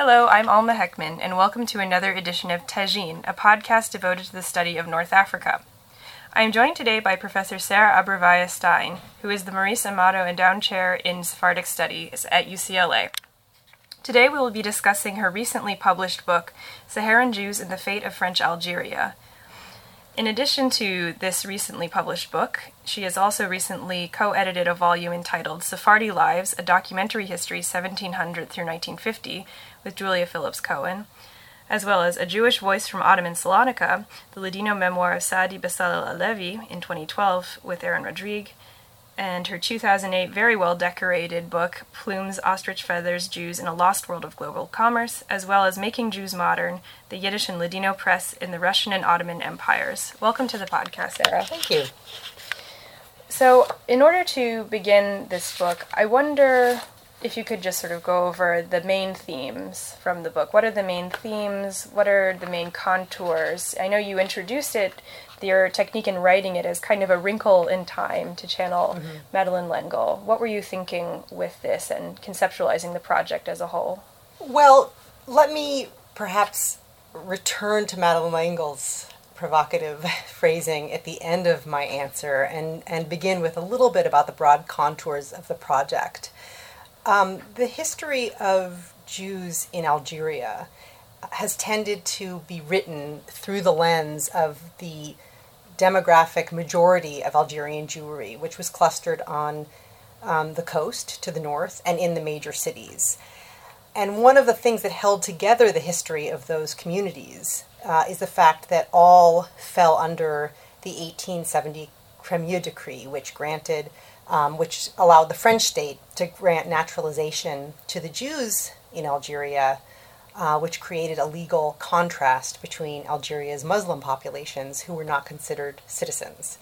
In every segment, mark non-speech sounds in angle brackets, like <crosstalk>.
Hello, I'm Alma Heckman, and welcome to another edition of Tagine, a podcast devoted to the study of North Africa. I am joined today by Professor Sarah Abrevaya Stein, who is the Maurice Amado Endowed Chair in Sephardic Studies at UCLA. Today we will be discussing her recently published book, Saharan Jews and the Fate of French Algeria. In addition to this recently published book, she has also recently co edited a volume entitled Sephardi Lives A Documentary History 1700 through 1950 with Julia Phillips Cohen, as well as A Jewish Voice from Ottoman Salonika, the Ladino memoir of Saadi Bezalel Halevi in 2012 with Aaron Rodrigue, and her 2008 very well decorated book, Plumes, Ostrich Feathers, Jews in a Lost World of Global Commerce, as well as Making Jews Modern, the Yiddish and Ladino Press in the Russian and Ottoman Empires. Welcome to the podcast, Sarah. Thank you. So, in order to begin this book, I wonder if you could just sort of go over the main themes from the book. What are the main themes? What are the main contours? I know you introduced it, your technique in writing it as kind of a wrinkle in time to channel mm-hmm. Madeleine L'Engle. What were you thinking with this and conceptualizing the project as a whole? Well, let me perhaps return to Madeleine L'Engle's provocative <laughs> phrasing at the end of my answer and, and begin with a little bit about the broad contours of the project. Um, the history of Jews in Algeria has tended to be written through the lens of the demographic majority of Algerian Jewry, which was clustered on um, the coast to the north and in the major cities. And one of the things that held together the history of those communities uh, is the fact that all fell under the 1870 Crémieux Decree, which granted, um, which allowed the French state to grant naturalization to the Jews in Algeria uh, which created a legal contrast between Algeria's Muslim populations who were not considered citizens.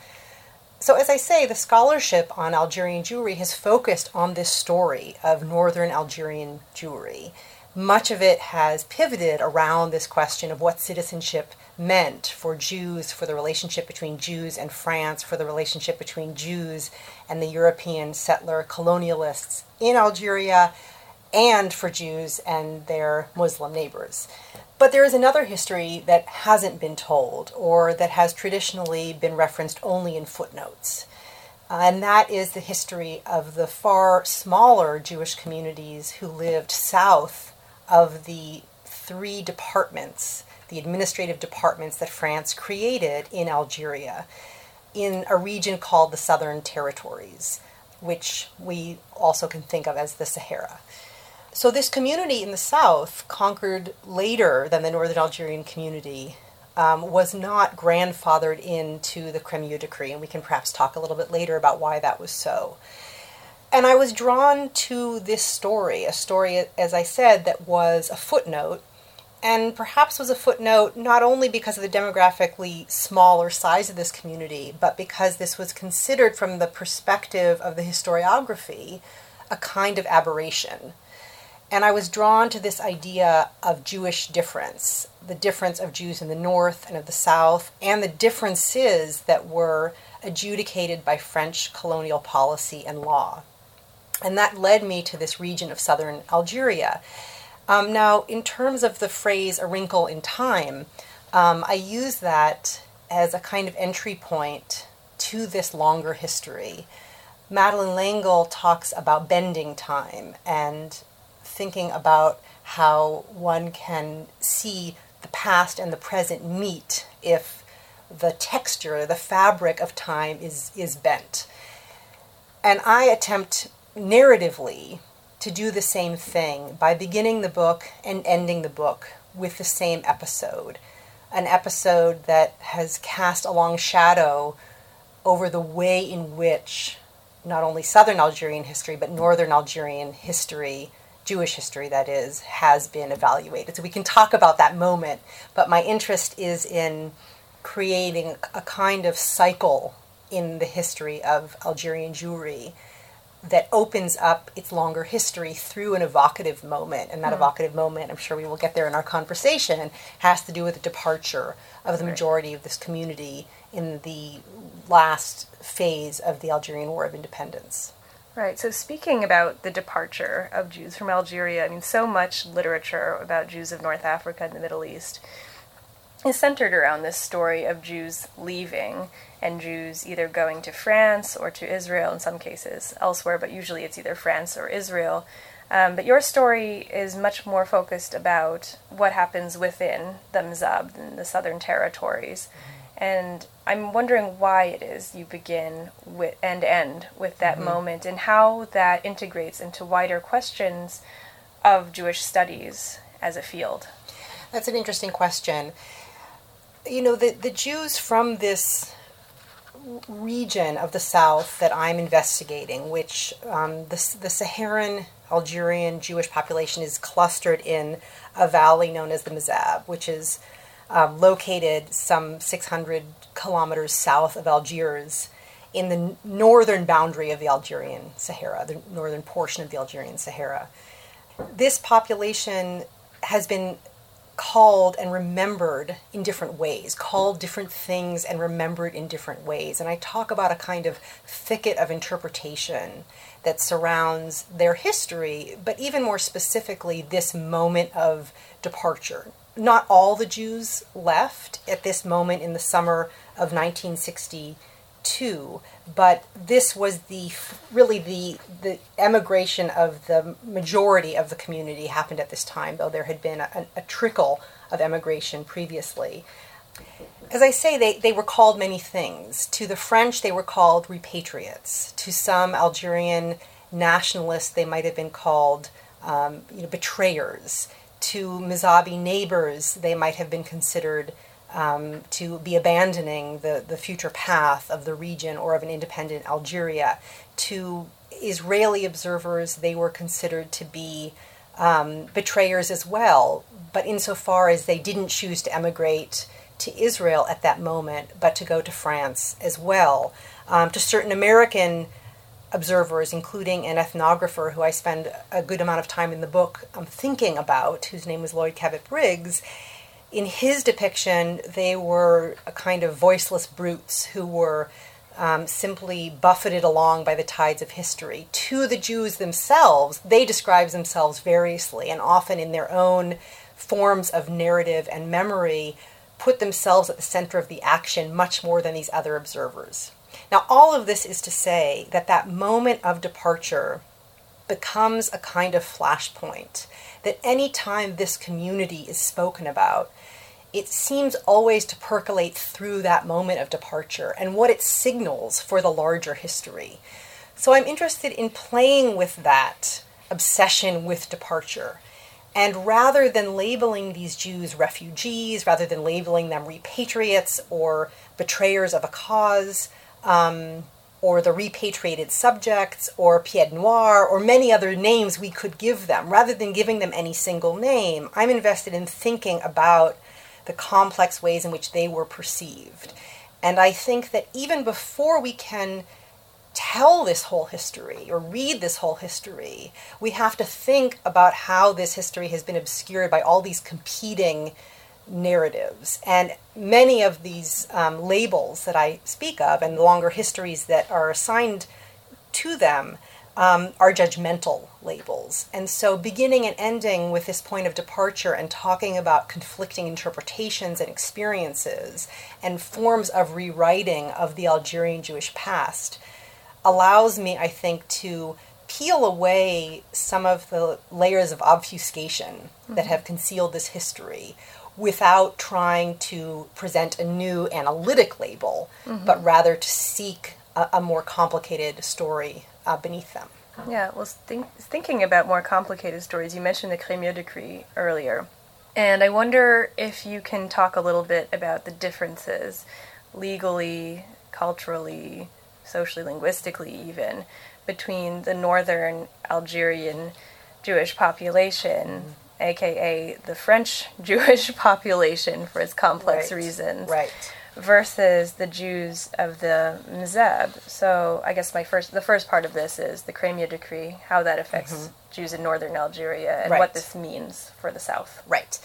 So, as I say, the scholarship on Algerian Jewry has focused on this story of northern Algerian Jewry. Much of it has pivoted around this question of what citizenship meant for Jews, for the relationship between Jews and France, for the relationship between Jews and the European settler colonialists in Algeria, and for Jews and their Muslim neighbors. But there is another history that hasn't been told, or that has traditionally been referenced only in footnotes. And that is the history of the far smaller Jewish communities who lived south of the three departments, the administrative departments that France created in Algeria, in a region called the Southern Territories, which we also can think of as the Sahara. So this community in the south, conquered later than the northern Algerian community, um, was not grandfathered into the Crémieux Decree, and we can perhaps talk a little bit later about why that was so. And I was drawn to this story, a story, as I said, that was a footnote, and perhaps was a footnote not only because of the demographically smaller size of this community, but because this was considered from the perspective of the historiography a kind of aberration and I was drawn to this idea of Jewish difference, the difference of Jews in the North and of the South, and the differences that were adjudicated by French colonial policy and law. And that led me to this region of southern Algeria. Um, now, in terms of the phrase a wrinkle in time, um, I use that as a kind of entry point to this longer history. Madeleine L'Engle talks about bending time and thinking about how one can see the past and the present meet if the texture, the fabric of time is, is bent. And I attempt narratively to do the same thing by beginning the book and ending the book with the same episode. An episode that has cast a long shadow over the way in which not only southern Algerian history, but northern Algerian history Jewish history, that is, has been evaluated. So we can talk about that moment, but my interest is in creating a kind of cycle in the history of Algerian Jewry that opens up its longer history through an evocative moment. And that mm. evocative moment, I'm sure we will get there in our conversation, has to do with the departure of the majority of this community in the last phase of the Algerian War of Independence. Right. So, speaking about the departure of Jews from Algeria, I mean, so much literature about Jews of North Africa and the Middle East is centered around this story of Jews leaving and Jews either going to France or to Israel in some cases, elsewhere, but usually it's either France or Israel. Um, but your story is much more focused about what happens within the Mzab, in the southern territories. And I'm wondering why it is you begin with and end with that mm-hmm. moment and how that integrates into wider questions of Jewish studies as a field. That's an interesting question. You know, the, the Jews from this region of the South that I'm investigating, which um, the, the Saharan Algerian Jewish population is clustered in a valley known as the Mzab, which is um, located some 600 kilometers south of Algiers in the northern boundary of the Algerian Sahara, the northern portion of the Algerian Sahara. This population has been called and remembered in different ways, called different things and remembered in different ways. And I talk about a kind of thicket of interpretation that surrounds their history, but even more specifically, this moment of departure. Not all the Jews left at this moment in the summer of 1962, but this was the really the the emigration of the majority of the community happened at this time, though there had been a, a trickle of emigration previously. As I say, they, they were called many things. To the French, they were called repatriates. To some Algerian nationalists, they might have been called um, you know, betrayers. To Mzabi neighbors, they might have been considered um, to be abandoning the, the future path of the region or of an independent Algeria. To Israeli observers, they were considered to be um, betrayers as well, but insofar as they didn't choose to emigrate to Israel at that moment, but to go to France as well. Um, to certain American observers, including an ethnographer who I spend a good amount of time in the book um, thinking about, whose name was Lloyd Cabot Briggs, in his depiction, they were a kind of voiceless brutes who were um, simply buffeted along by the tides of history. To the Jews themselves, they describe themselves variously and often in their own forms of narrative and memory put themselves at the center of the action much more than these other observers. Now, all of this is to say that that moment of departure becomes a kind of flashpoint. That any time this community is spoken about, it seems always to percolate through that moment of departure and what it signals for the larger history. So I'm interested in playing with that obsession with departure. And rather than labeling these Jews refugees, rather than labeling them repatriates or betrayers of a cause, um, or the repatriated subjects, or pied noir, or many other names we could give them, rather than giving them any single name, I'm invested in thinking about the complex ways in which they were perceived. And I think that even before we can tell this whole history or read this whole history, we have to think about how this history has been obscured by all these competing narratives. And many of these um, labels that I speak of and the longer histories that are assigned to them um, are judgmental labels. And so, beginning and ending with this point of departure and talking about conflicting interpretations and experiences and forms of rewriting of the Algerian Jewish past allows me, I think, to peel away some of the layers of obfuscation mm-hmm. that have concealed this history without trying to present a new analytic label, mm-hmm. but rather to seek a, a more complicated story uh, beneath them. Yeah, well, think, thinking about more complicated stories, you mentioned the Crémieux Decree earlier. And I wonder if you can talk a little bit about the differences legally, culturally, socially, linguistically, even between the northern Algerian Jewish population, mm-hmm. Aka the French <laughs> Jewish population for its complex right. reasons. Right versus the Jews of the Mzab. So I guess my first, the first part of this is the Crémieux Decree, how that affects mm-hmm. Jews in northern Algeria, and right. what this means for the south. Right.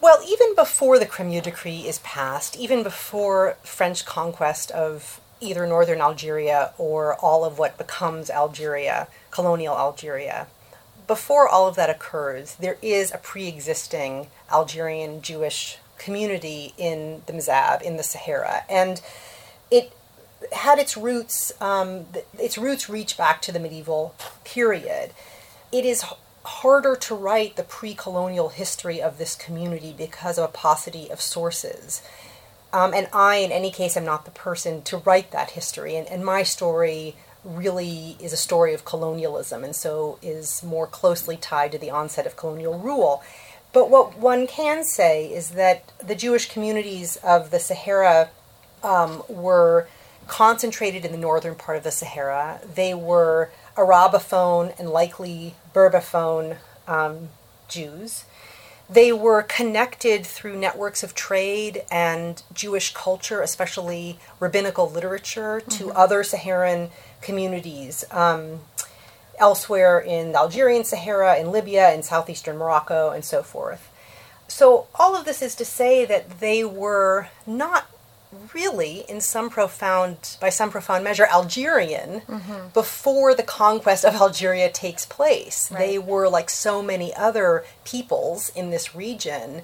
Well, even before the Crémieux Decree is passed, even before French conquest of either northern Algeria or all of what becomes Algeria, colonial Algeria. Before all of that occurs, there is a pre existing Algerian Jewish community in the Mzab, in the Sahara. And it had its roots, um, its roots reach back to the medieval period. It is harder to write the pre colonial history of this community because of a paucity of sources. Um, and I, in any case, am not the person to write that history. And, and my story really is a story of colonialism and so is more closely tied to the onset of colonial rule. But what one can say is that the Jewish communities of the Sahara um, were concentrated in the northern part of the Sahara. They were Arabophone and likely Berbophone um, Jews. They were connected through networks of trade and Jewish culture, especially rabbinical literature, to mm-hmm. other Saharan communities um, elsewhere in the Algerian Sahara, in Libya, in southeastern Morocco, and so forth. So, all of this is to say that they were not really, in some profound, by some profound measure, Algerian mm-hmm. before the conquest of Algeria takes place. Right. They were like so many other peoples in this region.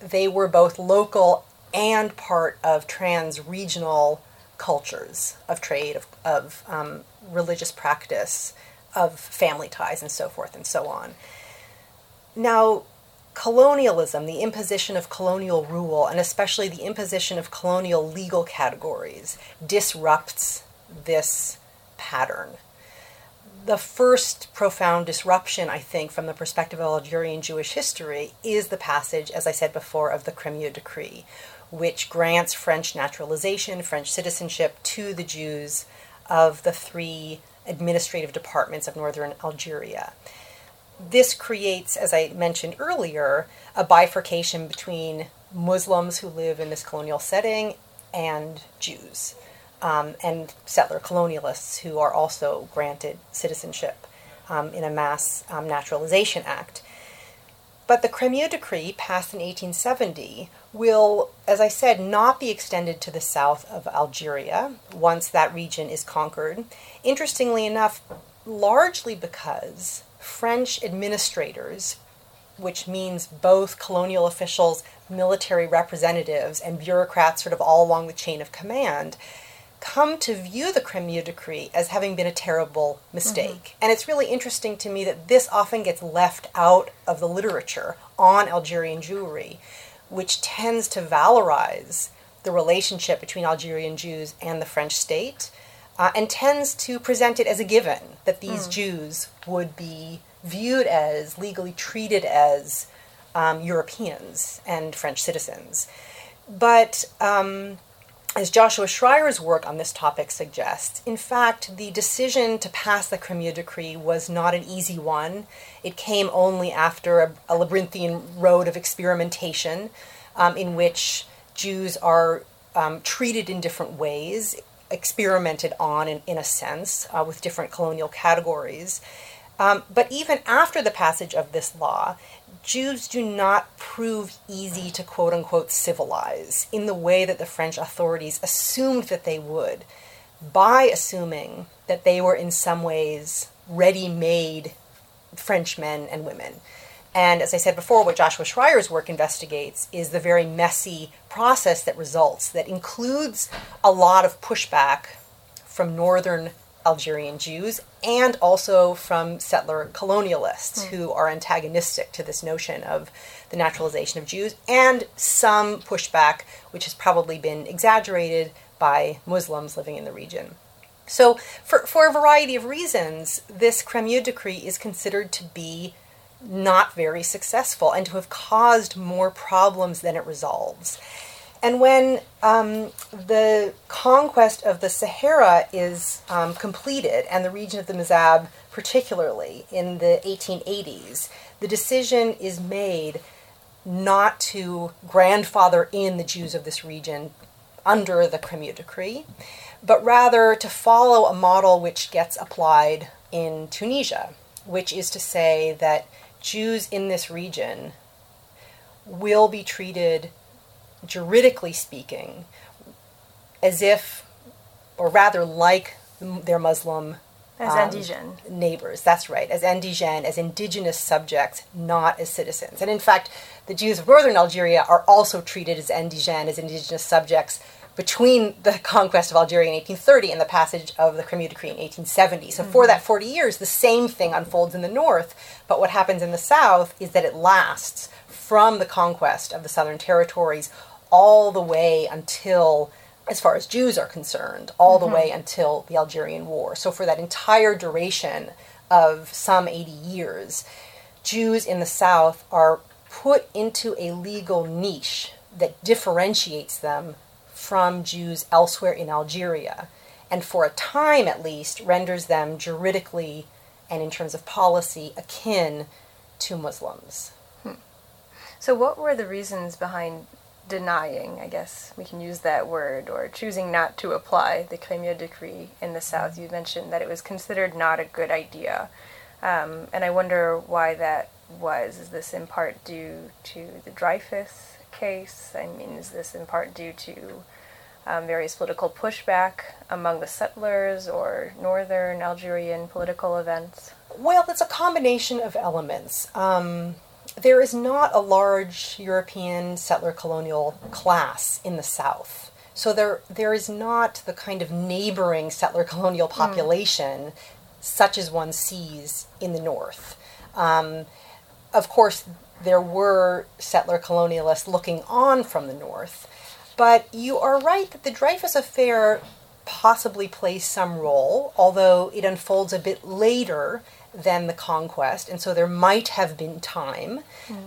They were both local and part of trans-regional cultures of trade, of, of um, religious practice, of family ties, and so forth and so on. Now, colonialism, the imposition of colonial rule, and especially the imposition of colonial legal categories, disrupts this pattern. The first profound disruption, I think, from the perspective of Algerian Jewish history is the passage, as I said before, of the Crémieux Decree, which grants French naturalization, French citizenship to the Jews of the three administrative departments of northern Algeria this creates, as I mentioned earlier, a bifurcation between Muslims who live in this colonial setting and Jews, um, and settler colonialists who are also granted citizenship um, in a mass um, naturalization act. But the Crémieux Decree, passed in 1870, will, as I said, not be extended to the south of Algeria once that region is conquered. Interestingly enough, largely because French administrators, which means both colonial officials, military representatives, and bureaucrats sort of all along the chain of command, come to view the Crémieux Decree as having been a terrible mistake. Mm-hmm. And it's really interesting to me that this often gets left out of the literature on Algerian Jewry, which tends to valorize the relationship between Algerian Jews and the French state uh, and tends to present it as a given that these mm. Jews would be viewed as, legally treated as um, Europeans and French citizens. But um, as Joshua Schreier's work on this topic suggests, in fact, the decision to pass the Crémieux Decree was not an easy one. It came only after a, a road of experimentation um, in which Jews are um, treated in different ways experimented on in, in a sense uh, with different colonial categories. Um, but even after the passage of this law, Jews do not prove easy to quote unquote civilize in the way that the French authorities assumed that they would by assuming that they were in some ways ready made French men and women. And as I said before, what Joshua Schreier's work investigates is the very messy process that results, that includes a lot of pushback from northern Algerian Jews and also from settler colonialists mm. who are antagonistic to this notion of the naturalization of Jews, and some pushback, which has probably been exaggerated by Muslims living in the region. So, for, for a variety of reasons, this Crémieux decree is considered to be not very successful and to have caused more problems than it resolves. And when um, the conquest of the Sahara is um, completed, and the region of the Mzab particularly in the 1880s, the decision is made not to grandfather in the Jews of this region under the Crémieux Decree, but rather to follow a model which gets applied in Tunisia, which is to say that Jews in this region will be treated, juridically speaking, as if or rather like their Muslim as um, neighbors. That's right, as indigene, as indigenous subjects, not as citizens. And in fact, the Jews of northern Algeria are also treated as indigene, as indigenous subjects between the conquest of Algeria in 1830 and the passage of the Crémieux Decree in 1870. So, for that 40 years, the same thing unfolds in the north, but what happens in the south is that it lasts from the conquest of the southern territories all the way until, as far as Jews are concerned, all the mm-hmm. way until the Algerian War. So, for that entire duration of some 80 years, Jews in the south are put into a legal niche that differentiates them from Jews elsewhere in Algeria, and for a time at least renders them juridically and in terms of policy akin to Muslims. Hmm. So, what were the reasons behind denying, I guess we can use that word, or choosing not to apply the Crémieux Decree in the South? You mentioned that it was considered not a good idea. Um, and I wonder why that was. Is this in part due to the Dreyfus case? I mean, is this in part due to um, various political pushback among the settlers or northern Algerian political events? Well, it's a combination of elements. Um, there is not a large European settler colonial class in the South. So there, there is not the kind of neighboring settler <laughs> colonial population such as one sees in the North. Um, of course, there were settler colonialists looking on from the North, but you are right that the Dreyfus Affair possibly plays some role, although it unfolds a bit later than the conquest, and so there might have been time.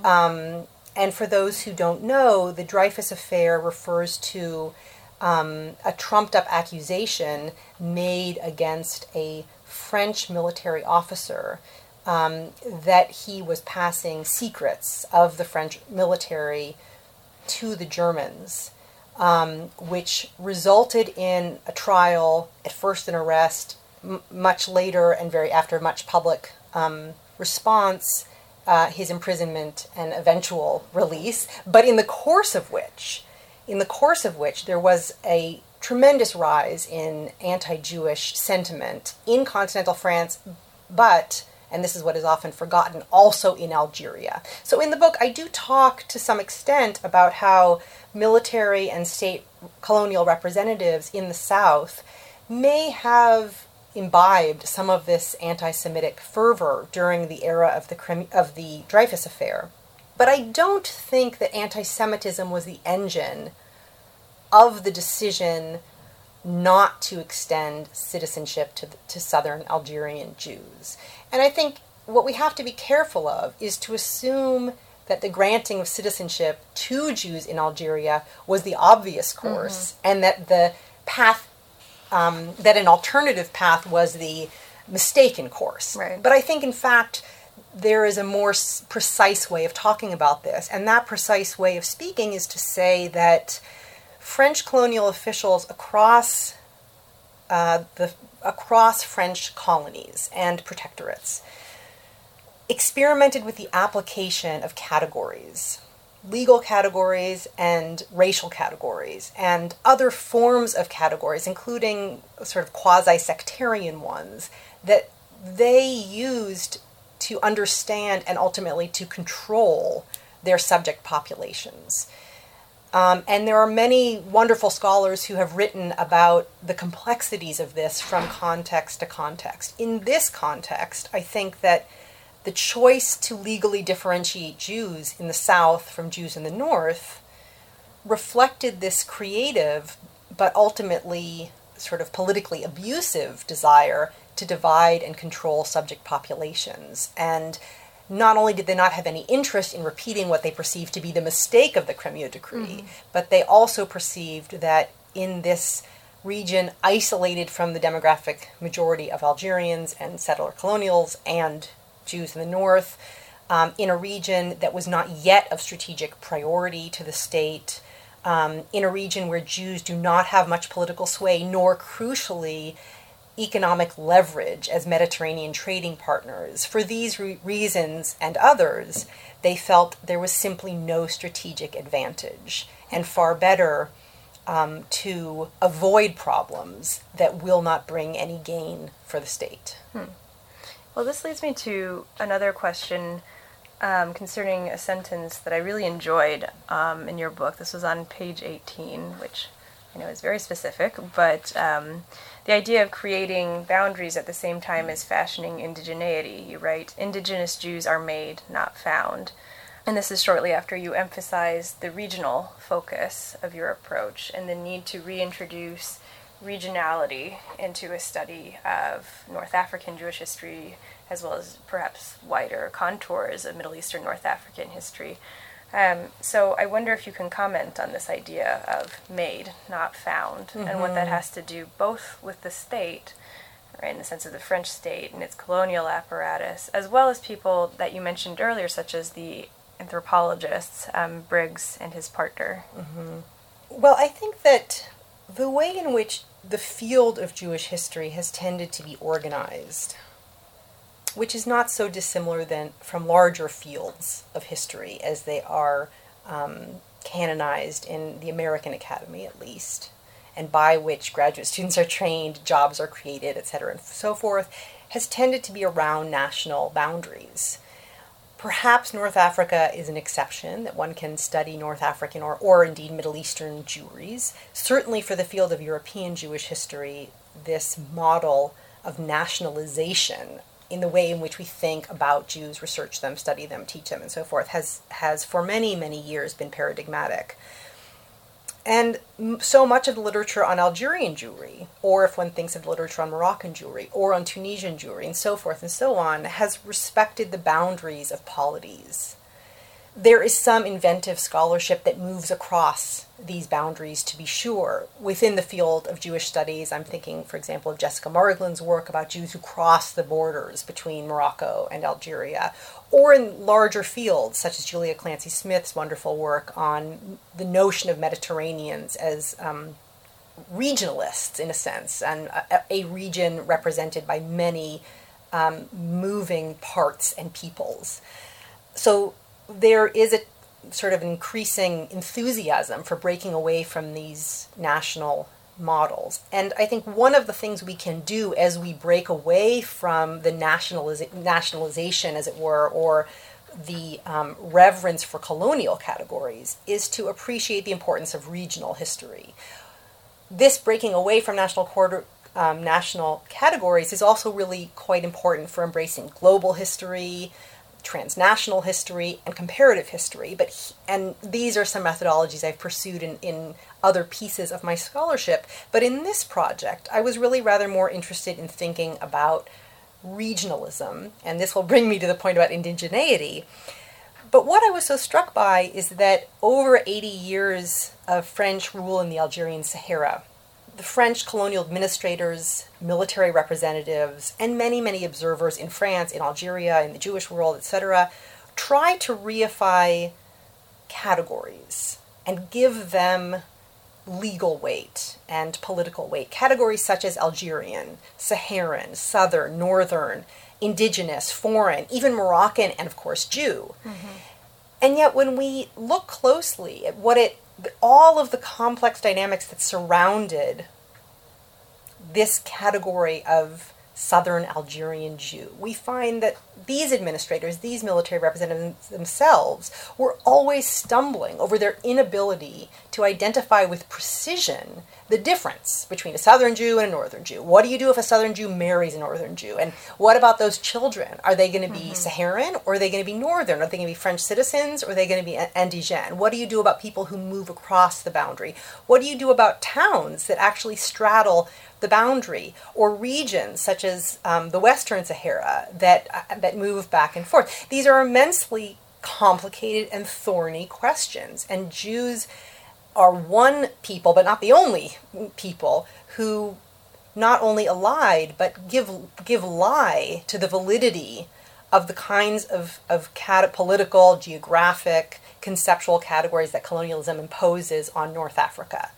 Um, and for those who don't know, the Dreyfus Affair refers to um, a trumped up accusation made against a French military officer um, that he was passing secrets of the French military to the Germans, um, which resulted in a trial, at first an arrest, much later and very after much public um, response, uh, his imprisonment and eventual release. But in the course of which, in the course of which there was a tremendous rise in anti-Jewish sentiment in continental France, but and this is what is often forgotten, also in Algeria. So in the book, I do talk to some extent about how military and state colonial representatives in the South may have imbibed some of this anti-Semitic fervor during the era of the of the Dreyfus affair. But I don't think that anti-Semitism was the engine of the decision not to extend citizenship to, to southern Algerian Jews. And I think what we have to be careful of is to assume that the granting of citizenship to Jews in Algeria was the obvious course, mm-hmm. and that the path, um, that an alternative path was the mistaken course. Right. But I think, in fact, there is a more s- precise way of talking about this, and that precise way of speaking is to say that French colonial officials across uh, the across French colonies and protectorates experimented with the application of categories, legal categories and racial categories, and other forms of categories, including sort of quasi sectarian ones, that they used to understand and ultimately to control their subject populations. Um, and there are many wonderful scholars who have written about the complexities of this from context to context. In this context, I think that the choice to legally differentiate Jews in the South from Jews in the North reflected this creative but ultimately sort of politically abusive desire to divide and control subject populations. And not only did they not have any interest in repeating what they perceived to be the mistake of the Crémieux Decree, mm-hmm. but they also perceived that in this region, isolated from the demographic majority of Algerians and settler colonials and Jews in the north, um, in a region that was not yet of strategic priority to the state, um, in a region where Jews do not have much political sway, nor crucially, economic leverage as Mediterranean trading partners. For these re- reasons and others, they felt there was simply no strategic advantage, and far better um, to avoid problems that will not bring any gain for the state. Hmm. Well, this leads me to another question um, concerning a sentence that I really enjoyed um, in your book. This was on page 18, which I know is very specific, but um, the idea of creating boundaries at the same time as fashioning indigeneity. You write, Indigenous Jews are made, not found. And this is shortly after you emphasize the regional focus of your approach and the need to reintroduce regionality into a study of North African Jewish history as well as perhaps wider contours of Middle Eastern North African history. Um, so I wonder if you can comment on this idea of made, not found, mm-hmm. and what that mm-hmm. has to do both with the state, right, in the sense of the French state and its colonial apparatus, as well as people that you mentioned earlier, such as the anthropologists, um, Briggs and his partner. Mm-hmm. Well, I think that the way in which the field of Jewish history has tended to be organized which is not so dissimilar than from larger fields of history as they are um, canonized in the American Academy, at least, and by which graduate students are trained, jobs are created, etc., and so forth, has tended to be around national boundaries. Perhaps North Africa is an exception, that one can study North African or, or indeed Middle Eastern Jewries. Certainly for the field of European Jewish history, this model of nationalization in the way in which we think about Jews, research them, study them, teach them, and so forth, has, has for many, many years been paradigmatic. And so much of the literature on Algerian Jewry, or if one thinks of literature on Moroccan Jewry, or on Tunisian Jewry, and so forth and so on, has respected the boundaries of polities there is some inventive scholarship that moves across these boundaries to be sure. Within the field of Jewish studies, I'm thinking, for example, of Jessica Marglin's work about Jews who cross the borders between Morocco and Algeria, or in larger fields, such as Julia Clancy Smith's wonderful work on the notion of Mediterraneans as um, regionalists, in a sense, and a, a region represented by many um, moving parts and peoples. So there is a sort of increasing enthusiasm for breaking away from these national models. And I think one of the things we can do as we break away from the nationaliza- nationalization, as it were, or the um, reverence for colonial categories, is to appreciate the importance of regional history. This breaking away from national quarter, um, national categories is also really quite important for embracing global history, transnational history and comparative history but he, and these are some methodologies i've pursued in, in other pieces of my scholarship. But in this project i was really rather more interested in thinking about regionalism and this will bring me to the point about indigeneity. But what i was so struck by is that over 80 years of french rule in the algerian sahara the French colonial administrators, military representatives, and many, many observers in France, in Algeria, in the Jewish world, etc., try to reify categories and give them legal weight and political weight. Categories such as Algerian, Saharan, Southern, Northern, Indigenous, foreign, even Moroccan, and of course Jew. Mm-hmm. And yet, when we look closely at what it all of the complex dynamics that surrounded this category of southern Algerian Jew. We find that these administrators, these military representatives themselves, were always stumbling over their inability to identify with precision the difference between a southern Jew and a northern Jew. What do you do if a southern Jew marries a northern Jew? And what about those children? Are they going to be mm-hmm. Saharan or are they going to be northern? Are they going to be French citizens or are they going to be indigene? What do you do about people who move across the boundary? What do you do about towns that actually straddle the boundary, or regions such as um, the Western Sahara that uh, that move back and forth. These are immensely complicated and thorny questions, and Jews are one people, but not the only people who not only allied but give give lie to the validity of the kinds of, of cat- political, geographic, conceptual categories that colonialism imposes on North Africa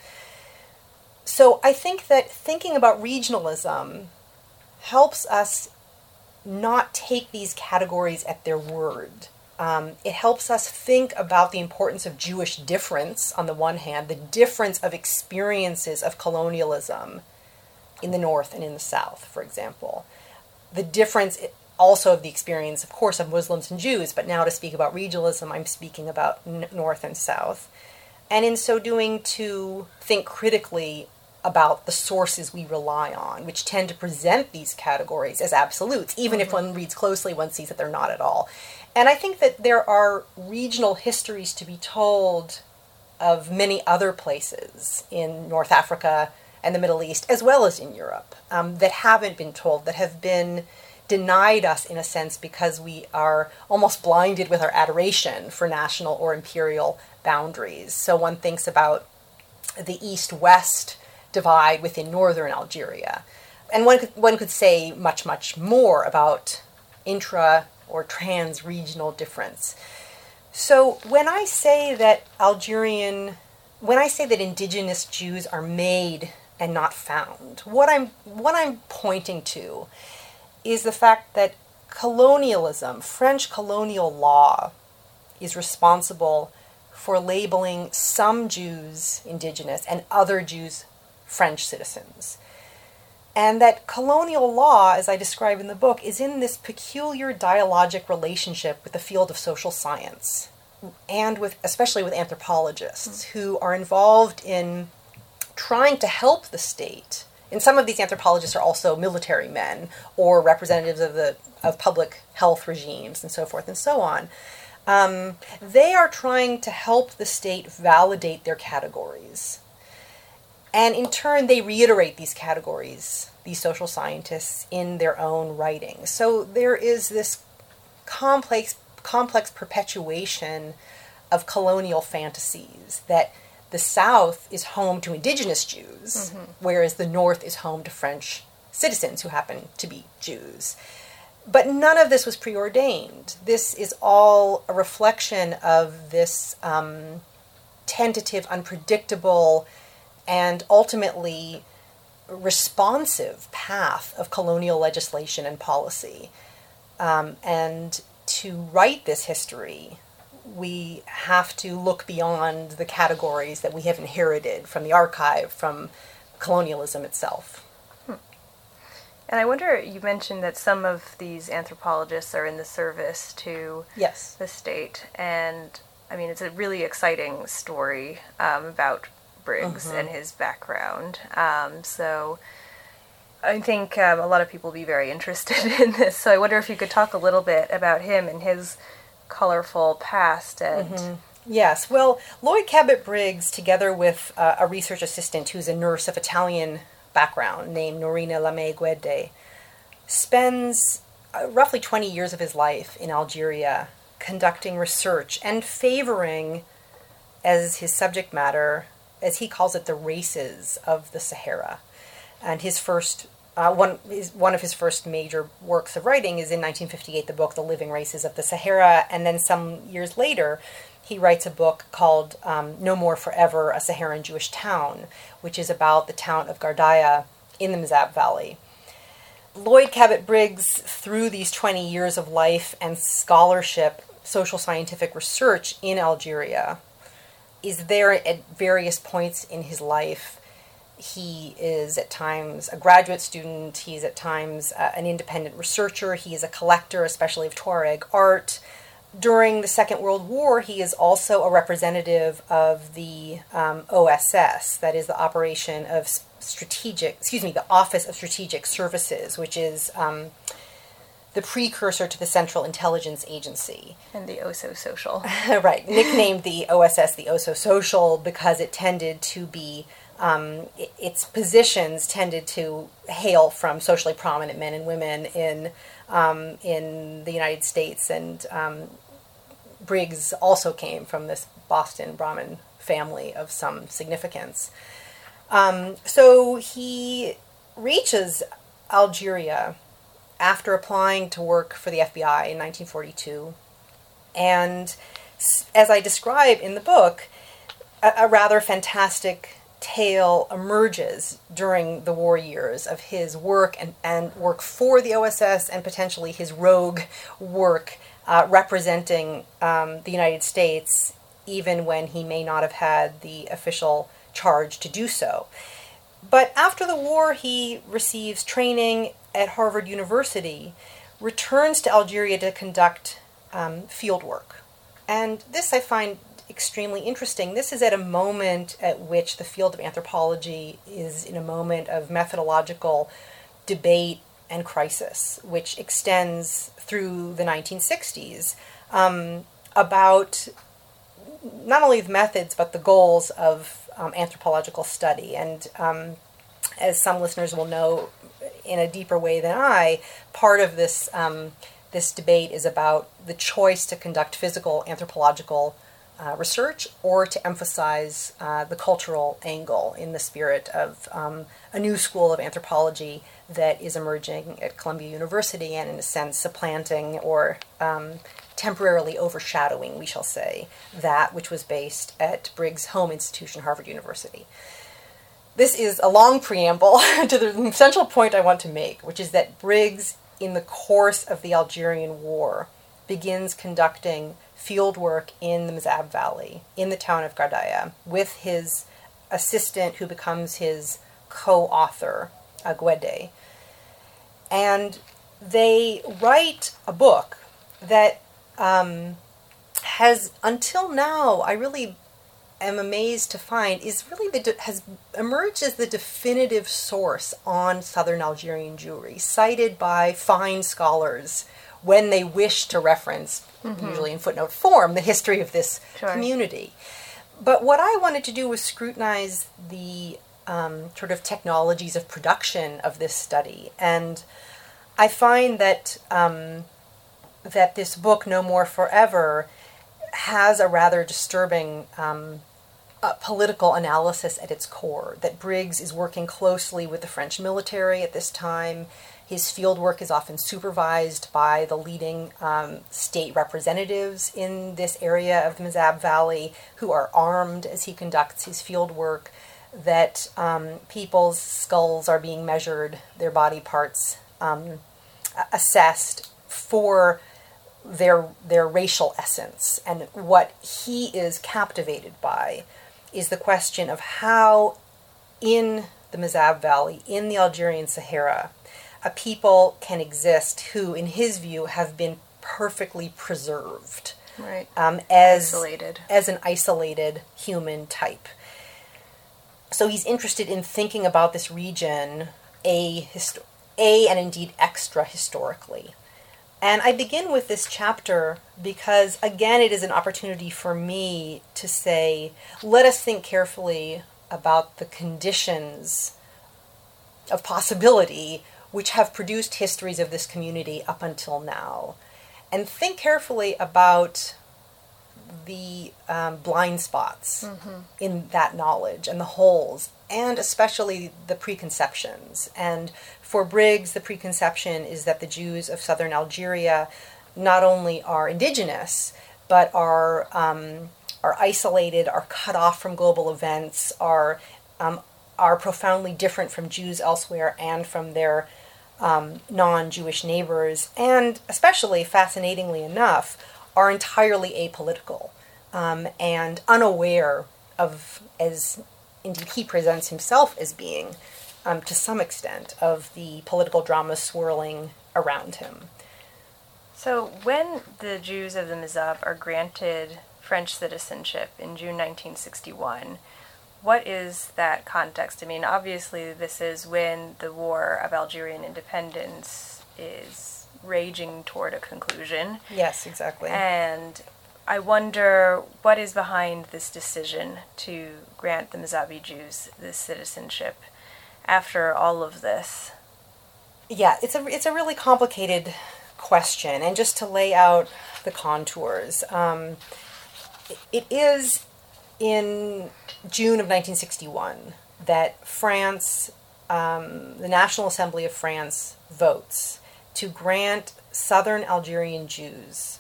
so I think that thinking about regionalism helps us not take these categories at their word Um, it helps us think about the importance of Jewish difference on the one hand, the difference of experiences of colonialism in the North and in the South, for example. The difference also of the experience, of course, of Muslims and Jews, but now to speak about regionalism, I'm speaking about North and South. And in so doing, to think critically about the sources we rely on, which tend to present these categories as absolutes. Even mm-hmm. if one reads closely, one sees that they're not at all. And I think that there are regional histories to be told of many other places in North Africa and the Middle East, as well as in Europe, um, that haven't been told, that have been denied us in a sense because we are almost blinded with our adoration for national or imperial boundaries. So one thinks about the east west divide within northern Algeria. And one could, one could say much, much more about intra or trans regional difference. So when I say that Algerian, when I say that indigenous Jews are made and not found, what I'm, what I'm pointing to is the fact that colonialism, French colonial law, is responsible for labeling some Jews indigenous and other Jews French citizens. And that colonial law, as I describe in the book, is in this peculiar dialogic relationship with the field of social science and with especially with anthropologists who are involved in trying to help the state. And some of these anthropologists are also military men or representatives of the of public health regimes and so forth and so on. Um, they are trying to help the state validate their categories and in turn, they reiterate these categories, these social scientists, in their own writing. So there is this complex, complex perpetuation of colonial fantasies that the South is home to indigenous Jews, mm-hmm. whereas the North is home to French citizens who happen to be Jews. But none of this was preordained. This is all a reflection of this um, tentative, unpredictable, and ultimately responsive path of colonial legislation and policy. Um, and to write this history, we have to look beyond the categories that we have inherited from the archive, from colonialism itself. Hmm. And I wonder, you mentioned that some of these anthropologists are in the service to yes. the state. And I mean, it's a really exciting story um, about Briggs uh-huh. and his background. Um, so I think um, a lot of people will be very interested <laughs> in this. So I wonder if you could talk a little bit about him and his colorful past and. Mm-hmm. Yes, well, Lloyd Cabot Briggs, together with uh, a research assistant who's a nurse of Italian background named Norina Lamé Guede, spends uh, roughly 20 years of his life in Algeria conducting research and favoring as his subject matter as he calls it, the races of the Sahara. And his first, uh, one, his, one of his first major works of writing is in 1958, the book The Living Races of the Sahara. And then some years later, he writes a book called um, No More Forever, A Saharan Jewish Town, which is about the town of Gardaya in the Mzab Valley. Lloyd Cabot Briggs, through these 20 years of life and scholarship, social scientific research in Algeria, is there at various points in his life. He is at times a graduate student, he's at times uh, an independent researcher, he is a collector, especially of Tuareg art. During the Second World War, he is also a representative of the um, OSS, that is the Operation of Strategic, excuse me, the Office of Strategic Services, which is um, the precursor to the Central Intelligence Agency. And the OSO Social. <laughs> right, nicknamed the OSS the OSO Social because it tended to be, um, it, its positions tended to hail from socially prominent men and women in, um, in the United States. And um, Briggs also came from this Boston Brahmin family of some significance. Um, so he reaches Algeria after applying to work for the FBI in 1942. And as I describe in the book, a, a rather fantastic tale emerges during the war years of his work and, and work for the OSS and potentially his rogue work uh, representing um, the United States, even when he may not have had the official charge to do so. But after the war, he receives training at Harvard University, returns to Algeria to conduct um, field work. And this I find extremely interesting. This is at a moment at which the field of anthropology is in a moment of methodological debate and crisis, which extends through the 1960s um, about not only the methods but the goals of um, anthropological study. And um, as some listeners will know in a deeper way than I, part of this um, this debate is about the choice to conduct physical anthropological uh, research or to emphasize uh, the cultural angle in the spirit of um, a new school of anthropology that is emerging at Columbia University and, in a sense, supplanting or um, temporarily overshadowing, we shall say, that which was based at Briggs' home institution, Harvard University. This is a long preamble <laughs> to the central point I want to make, which is that Briggs, in the course of the Algerian War, begins conducting field work in the Mzab Valley, in the town of Ghardaïa, with his assistant who becomes his co author, Aguede. And they write a book that um, has, until now, I really am amazed to find is really the has emerged as the definitive source on southern Algerian Jewry, cited by fine scholars when they wish to reference, mm-hmm. usually in footnote form, the history of this sure. community. But what I wanted to do was scrutinize the um, sort of technologies of production of this study, and I find that um, that this book, No More Forever, has a rather disturbing um, political analysis at its core. That Briggs is working closely with the French military at this time his field work is often supervised by the leading um, state representatives in this area of the Mzab Valley who are armed as he conducts his field work. That um, people's skulls are being measured, their body parts um, assessed for their their racial essence. And what he is captivated by is the question of how, in the Mzab Valley, in the Algerian Sahara, a people can exist who, in his view, have been perfectly preserved. Right. Um, as isolated. as an isolated human type. So he's interested in thinking about this region a histo- a and indeed extra historically. And I begin with this chapter because again it is an opportunity for me to say let us think carefully about the conditions of possibility which have produced histories of this community up until now. And think carefully about the um, blind spots mm-hmm. in that knowledge and the holes, and especially the preconceptions. And for Briggs, the preconception is that the Jews of southern Algeria not only are indigenous, but are um, are isolated, are cut off from global events, are um, are profoundly different from Jews elsewhere and from their um, non Jewish neighbors, and especially fascinatingly enough, are entirely apolitical um, and unaware of, as indeed he presents himself as being, um, to some extent, of the political drama swirling around him. So, when the Jews of the Mzab are granted French citizenship in June 1961, what is that context? I mean, obviously, this is when the War of Algerian Independence is raging toward a conclusion. Yes, exactly. And I wonder what is behind this decision to grant the Mzabi Jews this citizenship after all of this. Yeah, it's a it's a really complicated question, and just to lay out the contours, um, it is in June of 1961 that France, um, the National Assembly of France, votes to grant southern Algerian Jews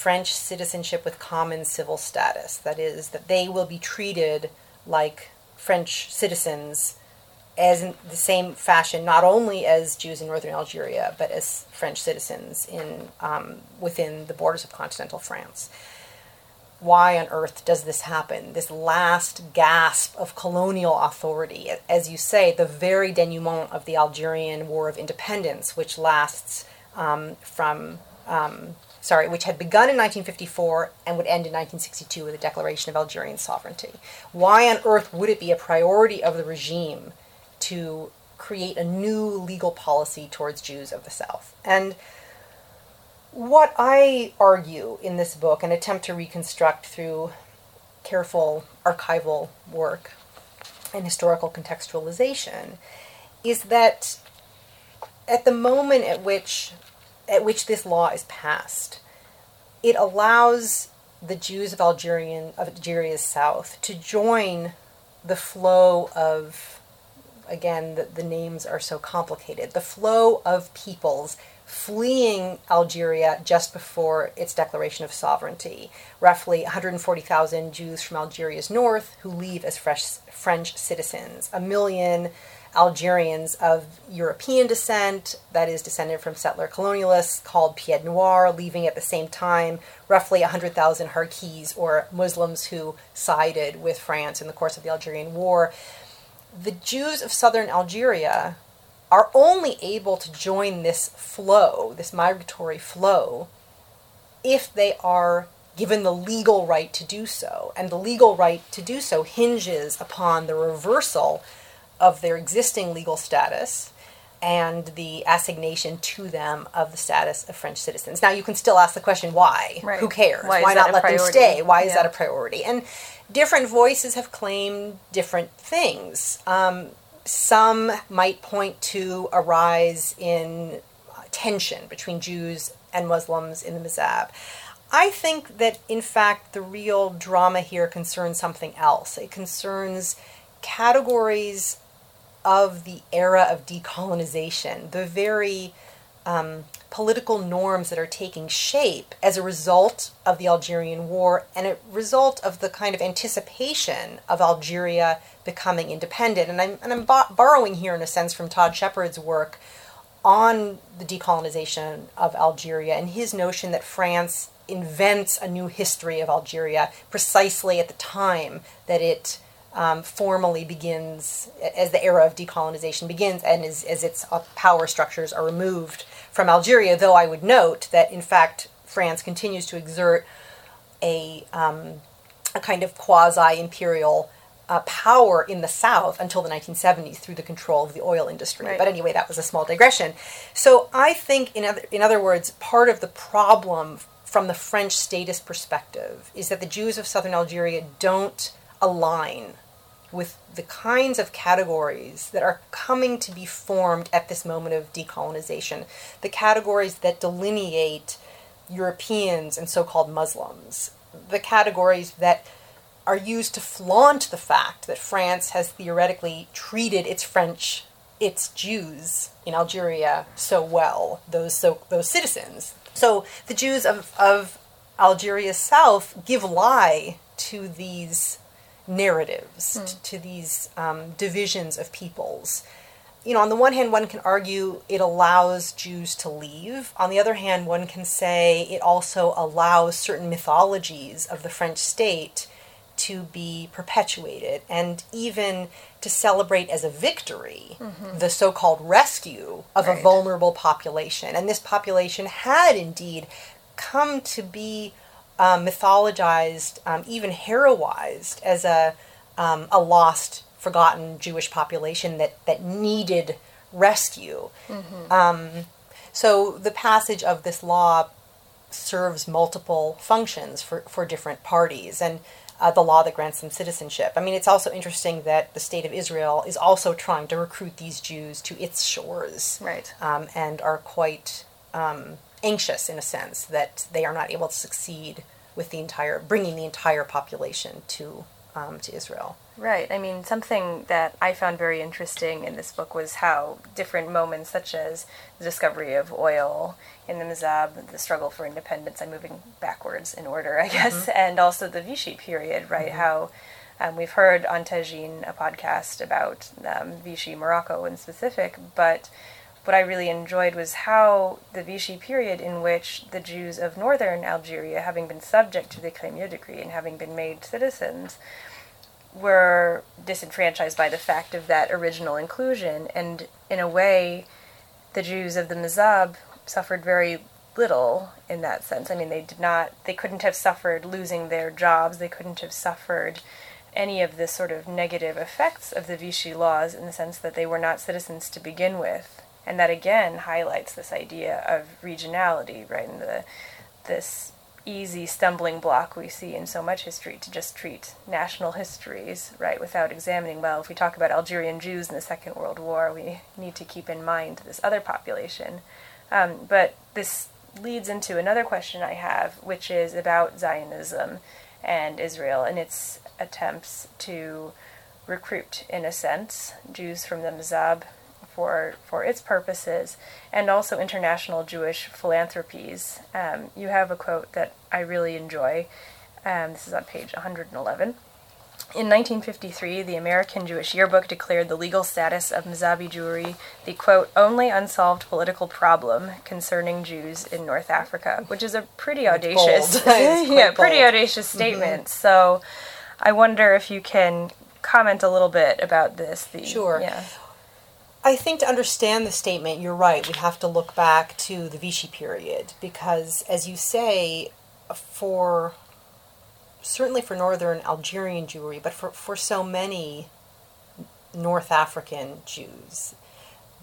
French citizenship with common civil status. That is, that they will be treated like French citizens as in the same fashion, not only as Jews in northern Algeria, but as French citizens in um, within the borders of continental France. Why on earth does this happen? This last gasp of colonial authority, as you say, the very denouement of the Algerian War of Independence, which lasts um, from um, sorry, which had begun in 1954 and would end in 1962 with the declaration of Algerian sovereignty. Why on earth would it be a priority of the regime to create a new legal policy towards Jews of the South? And what I argue in this book and attempt to reconstruct through careful archival work and historical contextualization is that at the moment at which at which this law is passed, it allows the Jews of Algerian of Algeria's south to join the flow of again the, the names are so complicated the flow of peoples fleeing Algeria just before its declaration of sovereignty. Roughly 140,000 Jews from Algeria's north who leave as fresh French citizens. A million Algerians of European descent, that is, descended from settler colonialists called Pied Noir, leaving at the same time roughly 100,000 Harkis, or Muslims who sided with France in the course of the Algerian War. The Jews of southern Algeria are only able to join this flow, this migratory flow, if they are given the legal right to do so. And the legal right to do so hinges upon the reversal of their existing legal status and the assignation to them of the status of French citizens. Now, you can still ask the question why? Right. Who cares? Why why not let them stay? Why is that a priority? And different voices have claimed different things. Um, some might point to a rise in tension between Jews and Muslims in the Mzab. I think that, in fact, the real drama here concerns something else. It concerns categories of the era of decolonization, the very um, political norms that are taking shape as a result of the Algerian War and a result of the kind of anticipation of Algeria becoming independent. And I'm, and I'm bo- borrowing here, in a sense, from Todd Shepard's work on the decolonization of Algeria and his notion that France invents a new history of Algeria precisely at the time that it um, formally begins, as the era of decolonization begins, and as, as its uh, power structures are removed from Algeria. Though I would note that, in fact, France continues to exert a, um, a kind of quasi imperial uh, power in the South until the 1970s through the control of the oil industry. Right. But anyway, that was a small digression. So I think, in other, in other words, part of the problem from the French statist perspective is that the Jews of southern Algeria don't align with the kinds of categories that are coming to be formed at this moment of decolonization, the categories that delineate Europeans and so called Muslims, the categories that are used to flaunt the fact that France has theoretically treated its French, its Jews in Algeria so well, those so those citizens. So the Jews of, of Algeria's south give lie to these narratives, t- to these um, divisions of peoples. You know, on the one hand, one can argue it allows Jews to leave. On the other hand, one can say it also allows certain mythologies of the French state to be perpetuated and even to celebrate as a victory the so called rescue of a vulnerable population. And this population had indeed come to be um, mythologized, um, even heroized as a, um, a lost, forgotten Jewish population that, that needed rescue. Um, so the passage of this law serves multiple functions for, for different parties and uh, the law that grants them citizenship. I mean, it's also interesting that the state of Israel is also trying to recruit these Jews to its shores Right. um, and are quite um, anxious in a sense that they are not able to succeed with the entire bringing the entire population to um, to Israel. Right. I mean, something that I found very interesting in this book was how different moments, such as the discovery of oil in the Mzab, the struggle for independence, I'm moving backwards in order, I guess, and also the Vichy period, right? How Um, we've heard on Tagine a podcast about um, Vichy Morocco in specific, but what I really enjoyed was how the Vichy period, in which the Jews of northern Algeria, having been subject to the Crémieux decree and having been made citizens, were disenfranchised by the fact of that original inclusion. And in a way, the Jews of the Mzab suffered very little in that sense. I mean, they did not, they couldn't have suffered losing their jobs, they couldn't have suffered any of the sort of negative effects of the Vichy laws in the sense that they were not citizens to begin with. And that again highlights this idea of regionality, right? And the this easy stumbling block we see in so much history to just treat national histories, right, without examining, well, if we talk about Algerian Jews in the Second World War, we need to keep in mind this other population. Um, but this leads into another question I have, which is about Zionism and Israel and its attempts to recruit, in a sense, Jews from the Mzab for, for its purposes, and also international Jewish philanthropies. Um, you have a quote that I really enjoy. Um, this is on page 111. In 1953, the American Jewish Yearbook declared the legal status of Mzabi Jewry the quote, only unsolved political problem concerning Jews in North Africa, which is a pretty audacious, <laughs> <laughs> yeah, pretty bold. audacious mm-hmm. statement. Mm-hmm. So I wonder if you can comment a little bit about this. The, sure. Yeah. I think to understand the statement, you're right. We have to look back to the Vichy period because, as you say, for certainly for northern Algerian Jewry, but for, for so many North African Jews,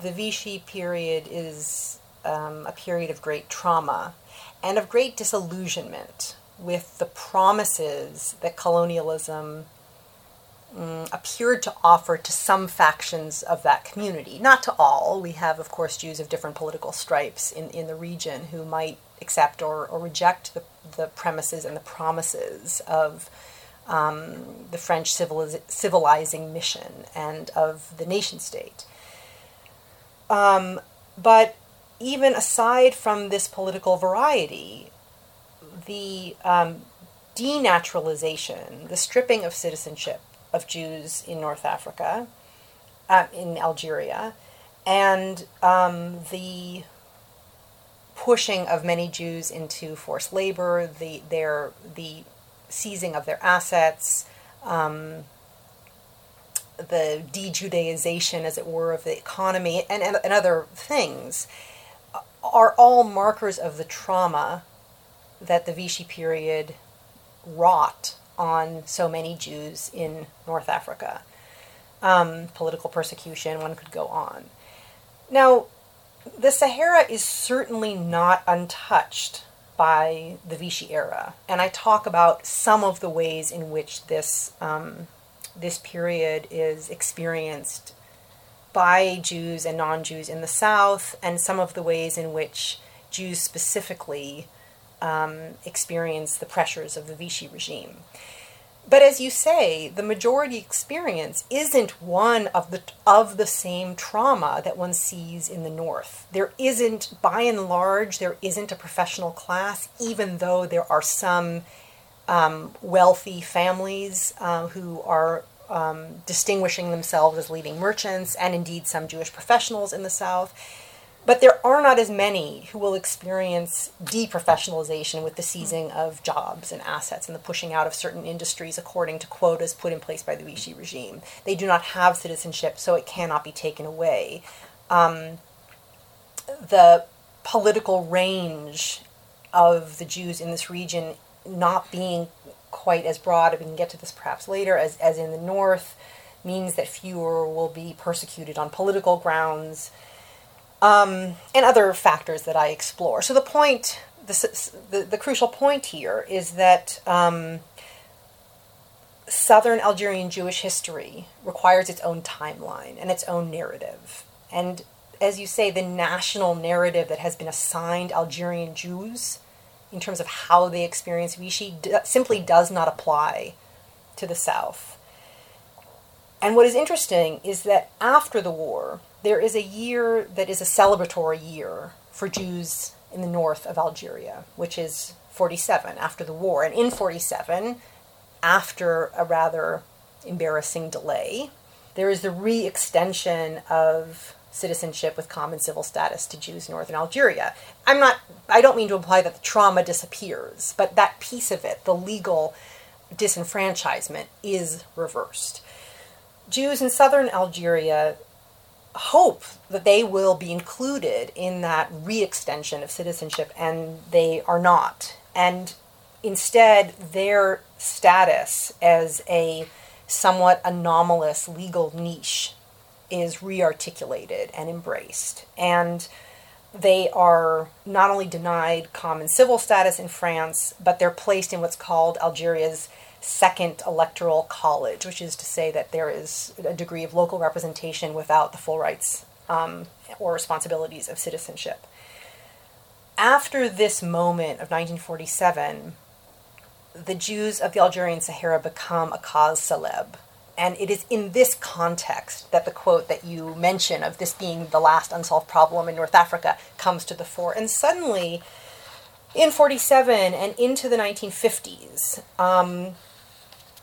the Vichy period is um, a period of great trauma and of great disillusionment with the promises that colonialism um, appeared to offer to some factions of that community. Not to all. We have, of course, Jews of different political stripes in, in the region who might accept or, or reject the, the premises and the promises of um, the French civiliz- civilizing mission and of the nation state. Um, but even aside from this political variety, the um, denaturalization, the stripping of citizenship of Jews in North Africa, uh, in Algeria, and um, the pushing of many Jews into forced labor, the their the seizing of their assets, um, the de-Judaization, as it were, of the economy, and, and, and other things, are all markers of the trauma that the Vichy period wrought on so many Jews in North Africa. Um, political persecution, one could go on. Now, the Sahara is certainly not untouched by the Vichy era, and I talk about some of the ways in which this um, this period is experienced by Jews and non-Jews in the South, and some of the ways in which Jews specifically um, experience the pressures of the Vichy regime. But as you say, the majority experience isn't one of the of the same trauma that one sees in the North. There isn't, by and large, there isn't a professional class, even though there are some um, wealthy families uh, who are um, distinguishing themselves as leading merchants, and indeed some Jewish professionals in the South. But there are not as many who will experience deprofessionalization with the seizing of jobs and assets and the pushing out of certain industries according to quotas put in place by the Vichy regime. They do not have citizenship, so it cannot be taken away. Um, the political range of the Jews in this region not being quite as broad, we can get to this perhaps later, as, as in the north, means that fewer will be persecuted on political grounds um, and other factors that I explore. So the point, the, the, the crucial point here is that um, Southern Algerian Jewish history requires its own timeline and its own narrative. And as you say, the national narrative that has been assigned Algerian Jews in terms of how they experience Vichy simply does not apply to the South. And what is interesting is that after the war, there is a year that is a celebratory year for Jews in the north of Algeria, which is 47 after the war. And in 47, after a rather embarrassing delay. There is the re extension of citizenship with common civil status to Jews in northern Algeria. I'm not I don't mean to imply that the trauma disappears, but that piece of it, the legal disenfranchisement is reversed. Jews in southern Algeria hope that they will be included in that re-extension of citizenship and they are not. And instead their status as a somewhat anomalous legal niche is rearticulated and embraced. And they are not only denied common civil status in France, but they're placed in what's called Algeria's second electoral college, which is to say that there is a degree of local representation without the full rights um, or responsibilities of citizenship. After this moment of 1947, the Jews of the Algerian Sahara become a cause célèbre and it is in this context that the quote that you mention of this being the last unsolved problem in North Africa comes to the fore. And suddenly, in 47 and into the 1950s, um,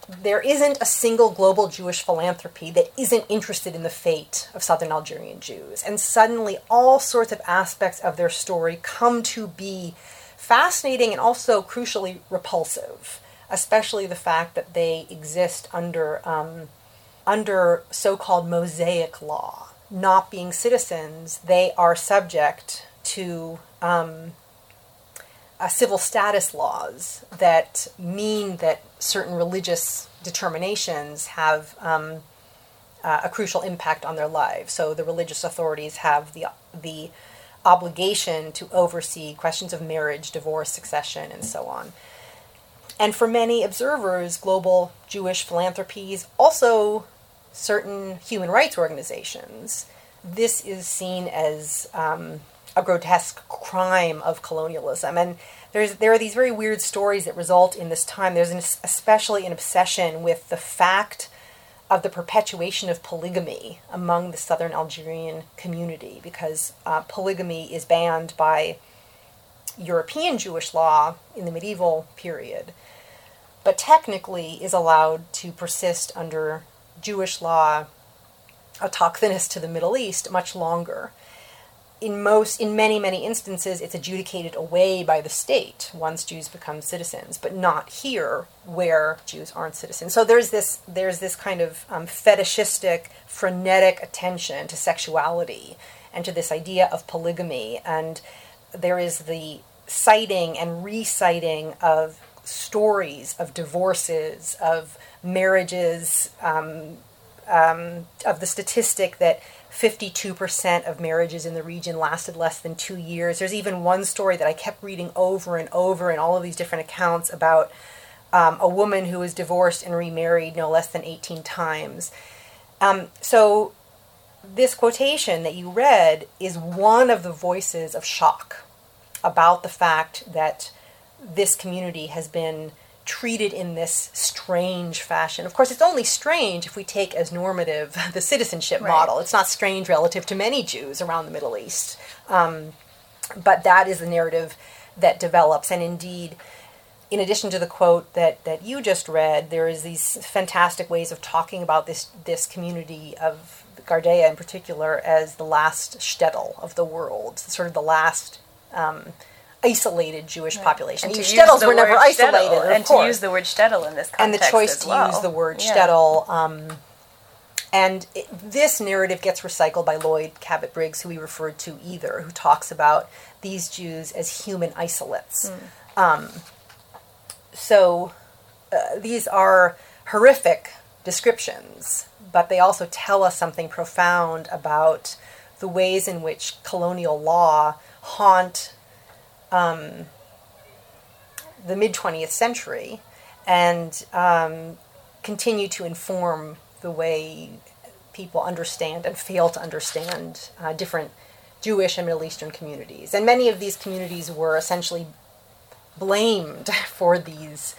there isn't a single global Jewish philanthropy that isn't interested in the fate of southern Algerian Jews. And suddenly, all sorts of aspects of their story come to be fascinating and also crucially repulsive especially the fact that they exist under um, under so-called Mosaic law. Not being citizens, they are subject to um, uh, civil status laws that mean that certain religious determinations have um, uh, a crucial impact on their lives. So the religious authorities have the the obligation to oversee questions of marriage, divorce, succession, and so on. And for many observers, global Jewish philanthropies, also certain human rights organizations, this is seen as um, a grotesque crime of colonialism. And there's, there are these very weird stories that result in this time. There's an, especially an obsession with the fact of the perpetuation of polygamy among the southern Algerian community because uh, polygamy is banned by European Jewish law in the medieval period but technically is allowed to persist under Jewish law autochthonous to the Middle East much longer. In most, in many, many instances, it's adjudicated away by the state once Jews become citizens, but not here where Jews aren't citizens. So there's this, there's this kind of um, fetishistic, frenetic attention to sexuality and to this idea of polygamy, and there is the citing and reciting of stories of divorces, of marriages, um, um, of the statistic that 52% of marriages in the region lasted less than two years. There's even one story that I kept reading over and over in all of these different accounts about um, a woman who was divorced and remarried no less than 18 times. Um, so, this quotation that you read is one of the voices of shock about the fact that this community has been treated in this strange fashion. Of course, it's only strange if we take as normative <laughs> the citizenship right. model. It's not strange relative to many Jews around the Middle East. Um, but that is the narrative that develops. And indeed, in addition to the quote that, that you just read, there is these fantastic ways of talking about this this community of Ghardaïa in particular as the last shtetl of the world, sort of the last um, isolated Jewish population. And shtetls were never isolated, shtetl, and to use the word shtetl in this context, and the choice to well. use the word yeah. shtetl. Um, and it, this narrative gets recycled by Lloyd Cabot Briggs, who we referred to either, who talks about these Jews as human isolates. Mm. Um, so uh, these are horrific descriptions, but they also tell us something profound about the ways in which colonial law haunt um, the mid 20th century and um, continue to inform the way people understand and fail to understand uh, different Jewish and Middle Eastern communities. And many of these communities were essentially blamed <laughs> for these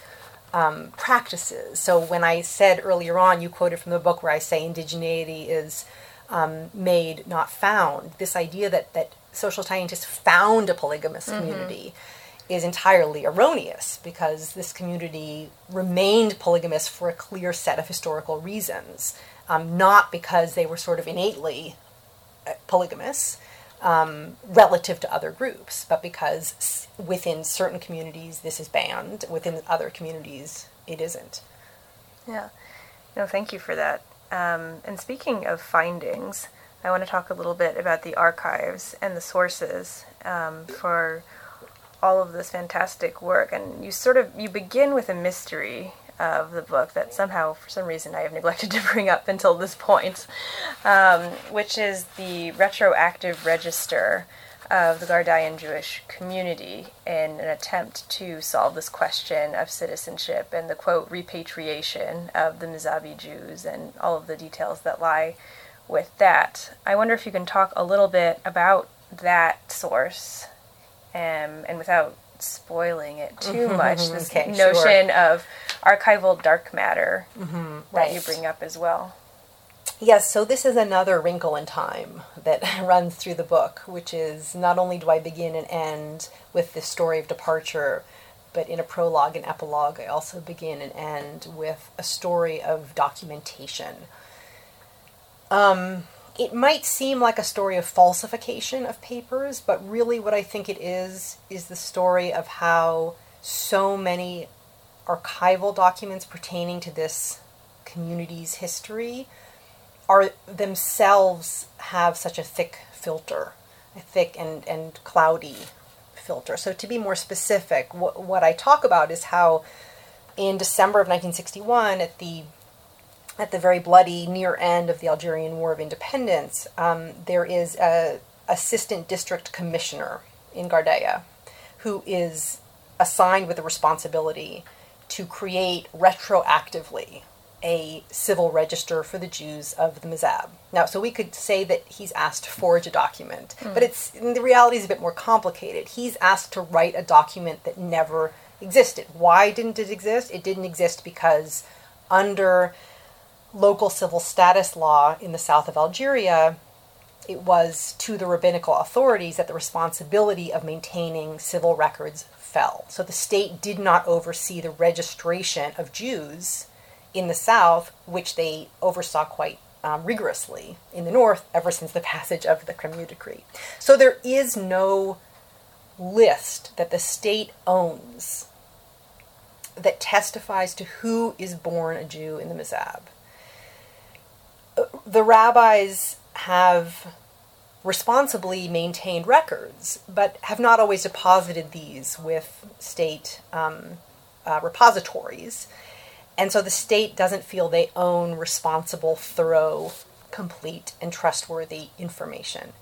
um, practices. So when I said earlier on, you quoted from the book where I say indigeneity is um, made, not found, this idea that, that social scientists found a polygamous mm-hmm. community is entirely erroneous because this community remained polygamous for a clear set of historical reasons, um, not because they were sort of innately uh, polygamous um, relative to other groups, but because within certain communities this is banned, within other communities it isn't. Yeah. No, thank you for that. Um, and speaking of findings, I want to talk a little bit about the archives and the sources um, for all of this fantastic work. And you sort of you begin with a mystery of the book that somehow, for some reason, I have neglected <laughs> to bring up until this point, um, which is the retroactive register of the Gardayan Jewish community in an attempt to solve this question of citizenship and the quote repatriation of the Mzabi Jews and all of the details that lie with that. I wonder if you can talk a little bit about that source um, and without spoiling it too <laughs> much, this okay, notion sure. of archival dark matter mm-hmm, that you bring up as well. Yes, so this is another wrinkle in time that <laughs> runs through the book, which is not only do I begin and end with the story of departure, but in a prologue and epilogue, I also begin and end with a story of documentation. Um, it might seem like a story of falsification of papers, but really what I think it is is the story of how so many archival documents pertaining to this community's history are themselves have such a thick filter, a thick and, and cloudy filter. So to be more specific, what, what I talk about is how in December of 1961, at the at the very bloody near end of the Algerian War of Independence, um, there is a assistant district commissioner in Ghardaïa who is assigned with the responsibility to create retroactively a civil register for the Jews of the Mzab. Now, so we could say that he's asked to forge a document, mm. but it's the reality is a bit more complicated. He's asked to write a document that never existed. Why didn't it exist? It didn't exist because under local civil status law in the south of Algeria, it was to the rabbinical authorities that the responsibility of maintaining civil records fell. So the state did not oversee the registration of Jews in the south, which they oversaw quite um, rigorously in the north ever since the <laughs> passage of the Crémieux Decree. So there is no list that the state owns that testifies to who is born a Jew in the Mzab the rabbis have responsibly maintained records, but have not always deposited these with state um, uh, repositories. And so the state doesn't feel they own responsible, thorough, complete, and trustworthy information.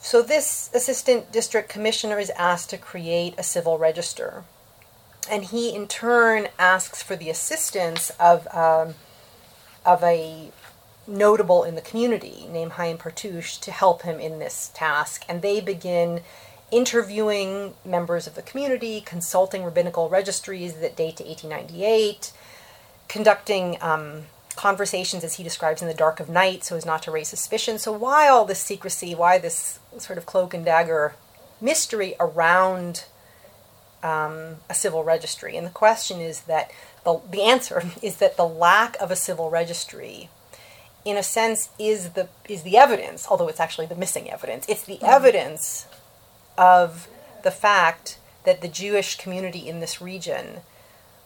So this assistant district commissioner is asked to create a civil register. And he, in turn, asks for the assistance of, um, of a notable in the community named Haim Partouche to help him in this task. And they begin interviewing members of the community, consulting rabbinical registries that date to 1898, conducting um, conversations, as he describes, in the dark of night so as not to raise suspicion. So, why all this secrecy? Why this sort of cloak and dagger mystery around um, a civil registry? And the question is that the, the answer <laughs> is that the lack of a civil registry in a sense is the is the evidence although it's actually the missing evidence. It's the evidence of the fact that the Jewish community in this region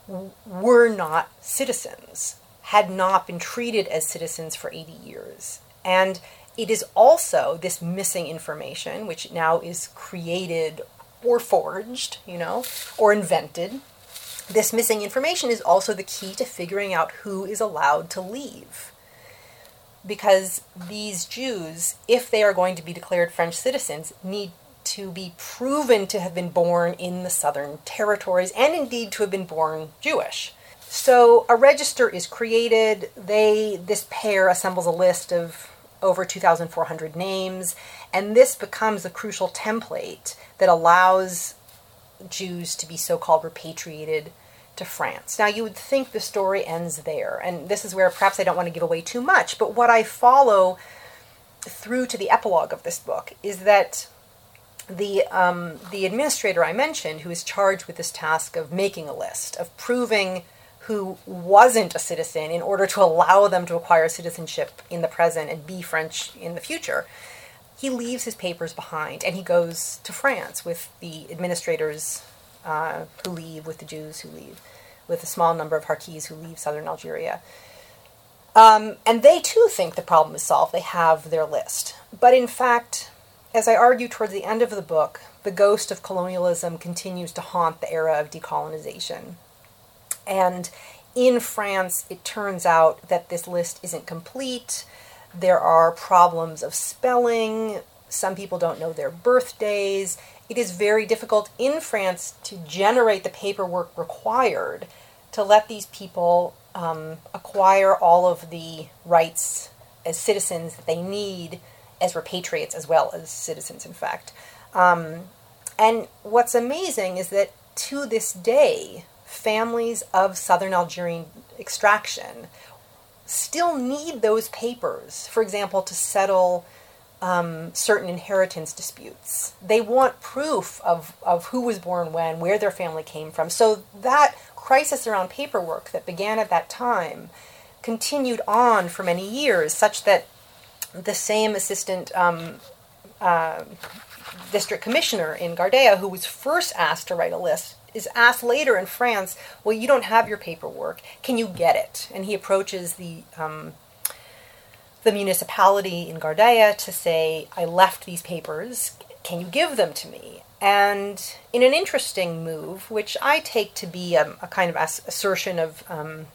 w- were not citizens had not been treated as citizens for 80 years. And it is also this missing information which now is created or forged you know or invented. This missing information is also the key to figuring out who is allowed to leave because these Jews, if they are going to be declared French citizens, need to be proven to have been born in the southern territories and indeed to have been born Jewish. So a register is created. They this pair assembles a list of over 2,400 names, and this becomes a crucial template that allows Jews to be so-called repatriated to France. Now, you would think the story ends there, and this is where perhaps I don't want to give away too much, but what I follow through to the epilogue of this book is that the um, the administrator I mentioned, who is charged with this task of making a list of proving who wasn't a citizen in order to allow them to acquire citizenship in the present and be French in the future. He leaves his papers behind and he goes to France with the administrators uh, who leave, with the Jews who leave, with a small number of Harkis who leave southern Algeria. Um, and they too think the problem is solved. They have their list. But in fact, as I argue towards the end of the book, the ghost of colonialism continues to haunt the era of decolonization. And in France, it turns out that this list isn't complete. There are problems of spelling. Some people don't know their birthdays. It is very difficult in France to generate the paperwork required to let these people um, acquire all of the rights as citizens that they need as repatriates as well as citizens, in fact. Um, and what's amazing is that to this day, families of Southern Algerian extraction still need those papers, for example, to settle um, certain inheritance disputes. They want proof of, of who was born when, where their family came from. So that crisis around paperwork that began at that time continued on for many years, such that the same assistant um, uh, district commissioner in Ghardaïa, who was first asked to write a list, is asked later in France, Well, you don't have your paperwork. Can you get it? And he approaches the um, the municipality in Ghardaïa to say, I left these papers. Can you give them to me? And in an interesting move, which I take to be a, a kind of assertion of um,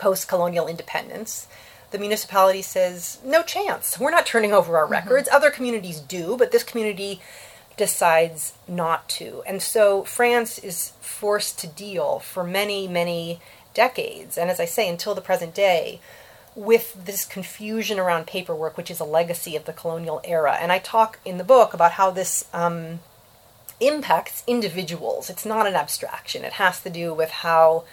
post colonial independence, the municipality says, no chance. We're not turning over our mm-hmm. records. Other communities do, but this community decides not to. And so France is forced to deal for many, many decades, and as I say, until the present day, with this confusion around paperwork, which is a legacy of the colonial era. And I talk in the book about how this um, impacts individuals. It's not an abstraction, it has to do with how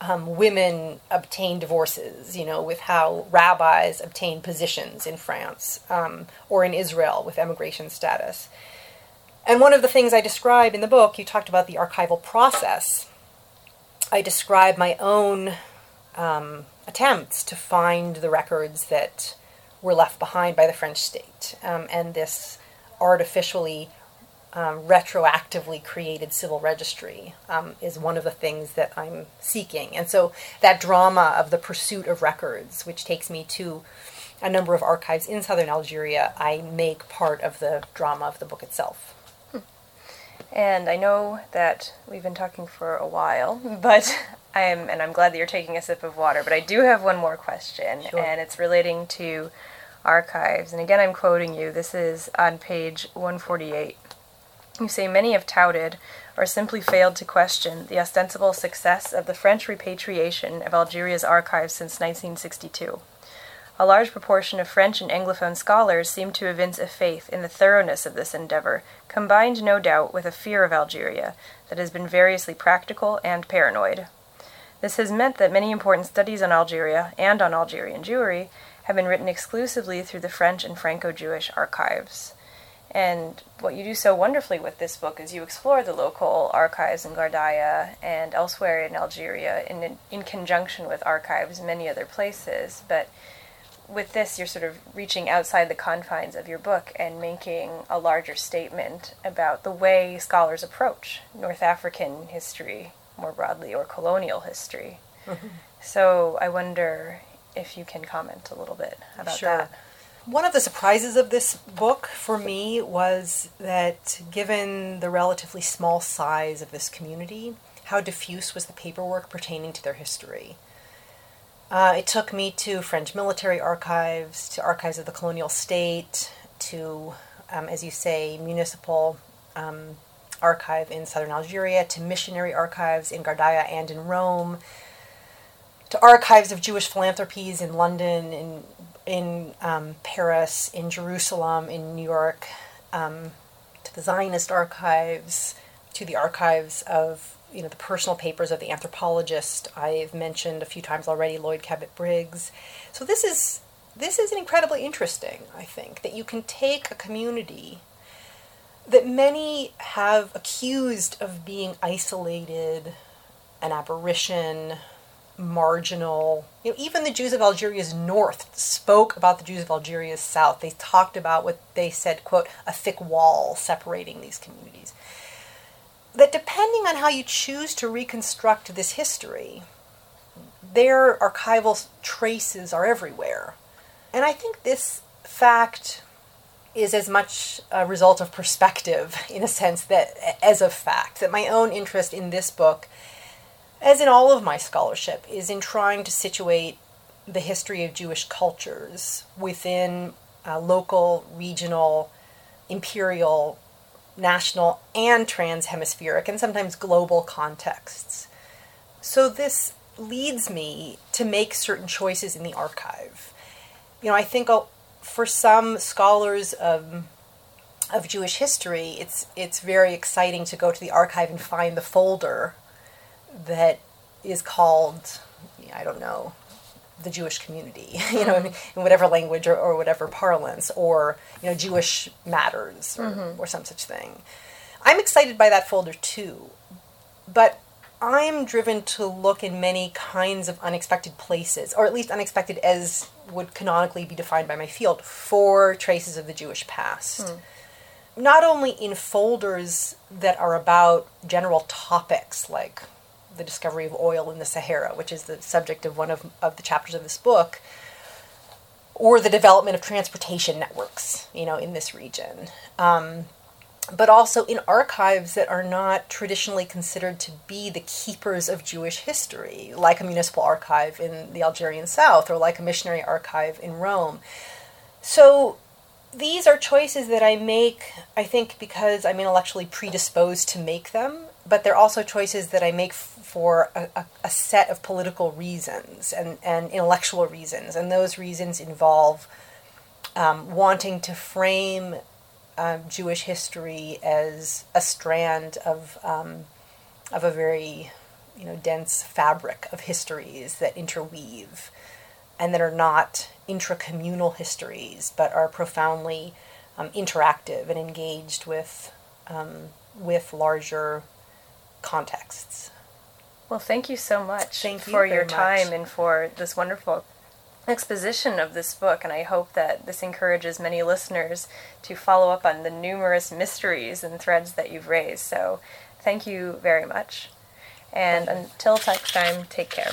um, women obtain divorces, you know, with how rabbis obtain positions in France um, or in Israel with emigration status. And one of the things I describe in the book, you talked about the archival process. I describe my own um, attempts to find the records that were left behind by the French state um, and this artificially um, retroactively created civil registry um, is one of the things that I'm seeking. And so that drama of the pursuit of records, which takes me to a number of archives in southern Algeria, I make part of the drama of the book itself. Hmm. And I know that we've been talking for a while, <laughs> but I am, and I'm glad that you're taking a sip of water. But I do have one more question, sure. and it's relating to archives. And again, I'm quoting you. This is on page 148. You say many have touted, or simply failed to question, the ostensible success of the French repatriation of Algeria's archives since 1962. A large proportion of French and Anglophone scholars seem to evince a faith in the thoroughness of this endeavor, combined no doubt with a fear of Algeria that has been variously practical and paranoid. This has meant that many important studies on Algeria and on Algerian Jewry have been written exclusively through the French and Franco Jewish archives. And what you do so wonderfully with this book is you explore the local archives in Ghardaïa and elsewhere in Algeria in, in conjunction with archives in many other places. But with this, you're sort of reaching outside the confines of your book and making a larger statement about the way scholars approach North African history more broadly or colonial history. Mm-hmm. So I wonder if you can comment a little bit about sure. that. One of the surprises of this book for me was that, given the relatively small size of this community, how diffuse was the paperwork pertaining to their history. Uh, it took me to French military archives, to archives of the colonial state, to, um, as you say, municipal um, archive in southern Algeria, to missionary archives in Ghardaïa and in Rome, to archives of Jewish philanthropies in London, in in um, Paris, in Jerusalem, in New York, um, to the Zionist archives, to the archives of you know the personal papers of the anthropologist I've mentioned a few times already, Lloyd Cabot Briggs. So this is this is incredibly interesting. I think that you can take a community that many have accused of being isolated, an apparition, marginal. You know, even the Jews of Algeria's north spoke about the Jews of Algeria's south. They talked about what they said, quote, a thick wall separating these communities. That depending on how you choose to reconstruct this history, their archival traces are everywhere. And I think this fact is as much a result of perspective in a sense that as a fact that my own interest in this book as in all of my scholarship is in trying to situate the history of Jewish cultures within uh, local, regional, imperial, national, and transhemispheric, and sometimes global contexts. So this leads me to make certain choices in the archive. You know, I think uh, for some scholars of of Jewish history, it's it's very exciting to go to the archive and find the folder that is called I don't know the Jewish community, <laughs> you know, in, in whatever language or, or, whatever parlance, or you know, Jewish matters or, mm-hmm. or some such thing. I'm excited by that folder too, but I'm driven to look in many kinds of unexpected places, or at least unexpected as would canonically be defined by my field, for traces of the Jewish past. Mm. Not only in folders that are about general topics like the discovery of oil in the Sahara, which is the subject of one of, of the chapters of this book, or the development of transportation networks, you know, in this region. Um, but also in archives that are not traditionally considered to be the keepers of Jewish history, like a municipal archive in the Algerian South or like a missionary archive in Rome. So these are choices that I make, I think, because I'm intellectually predisposed to make them, but they're also choices that I make for a, a, a, set of political reasons and, and intellectual reasons. And those reasons involve um, wanting to frame um, Jewish history as a strand of um, of a very you know dense fabric of histories that interweave and that are not intracommunal histories but are profoundly um, interactive and engaged with um, with larger contexts. Well, thank you so much thank for you your time much. and for this wonderful exposition of this book, and I hope that this encourages many listeners to follow up on the numerous mysteries and threads that you've raised. So, thank you very much. And until next time, take care.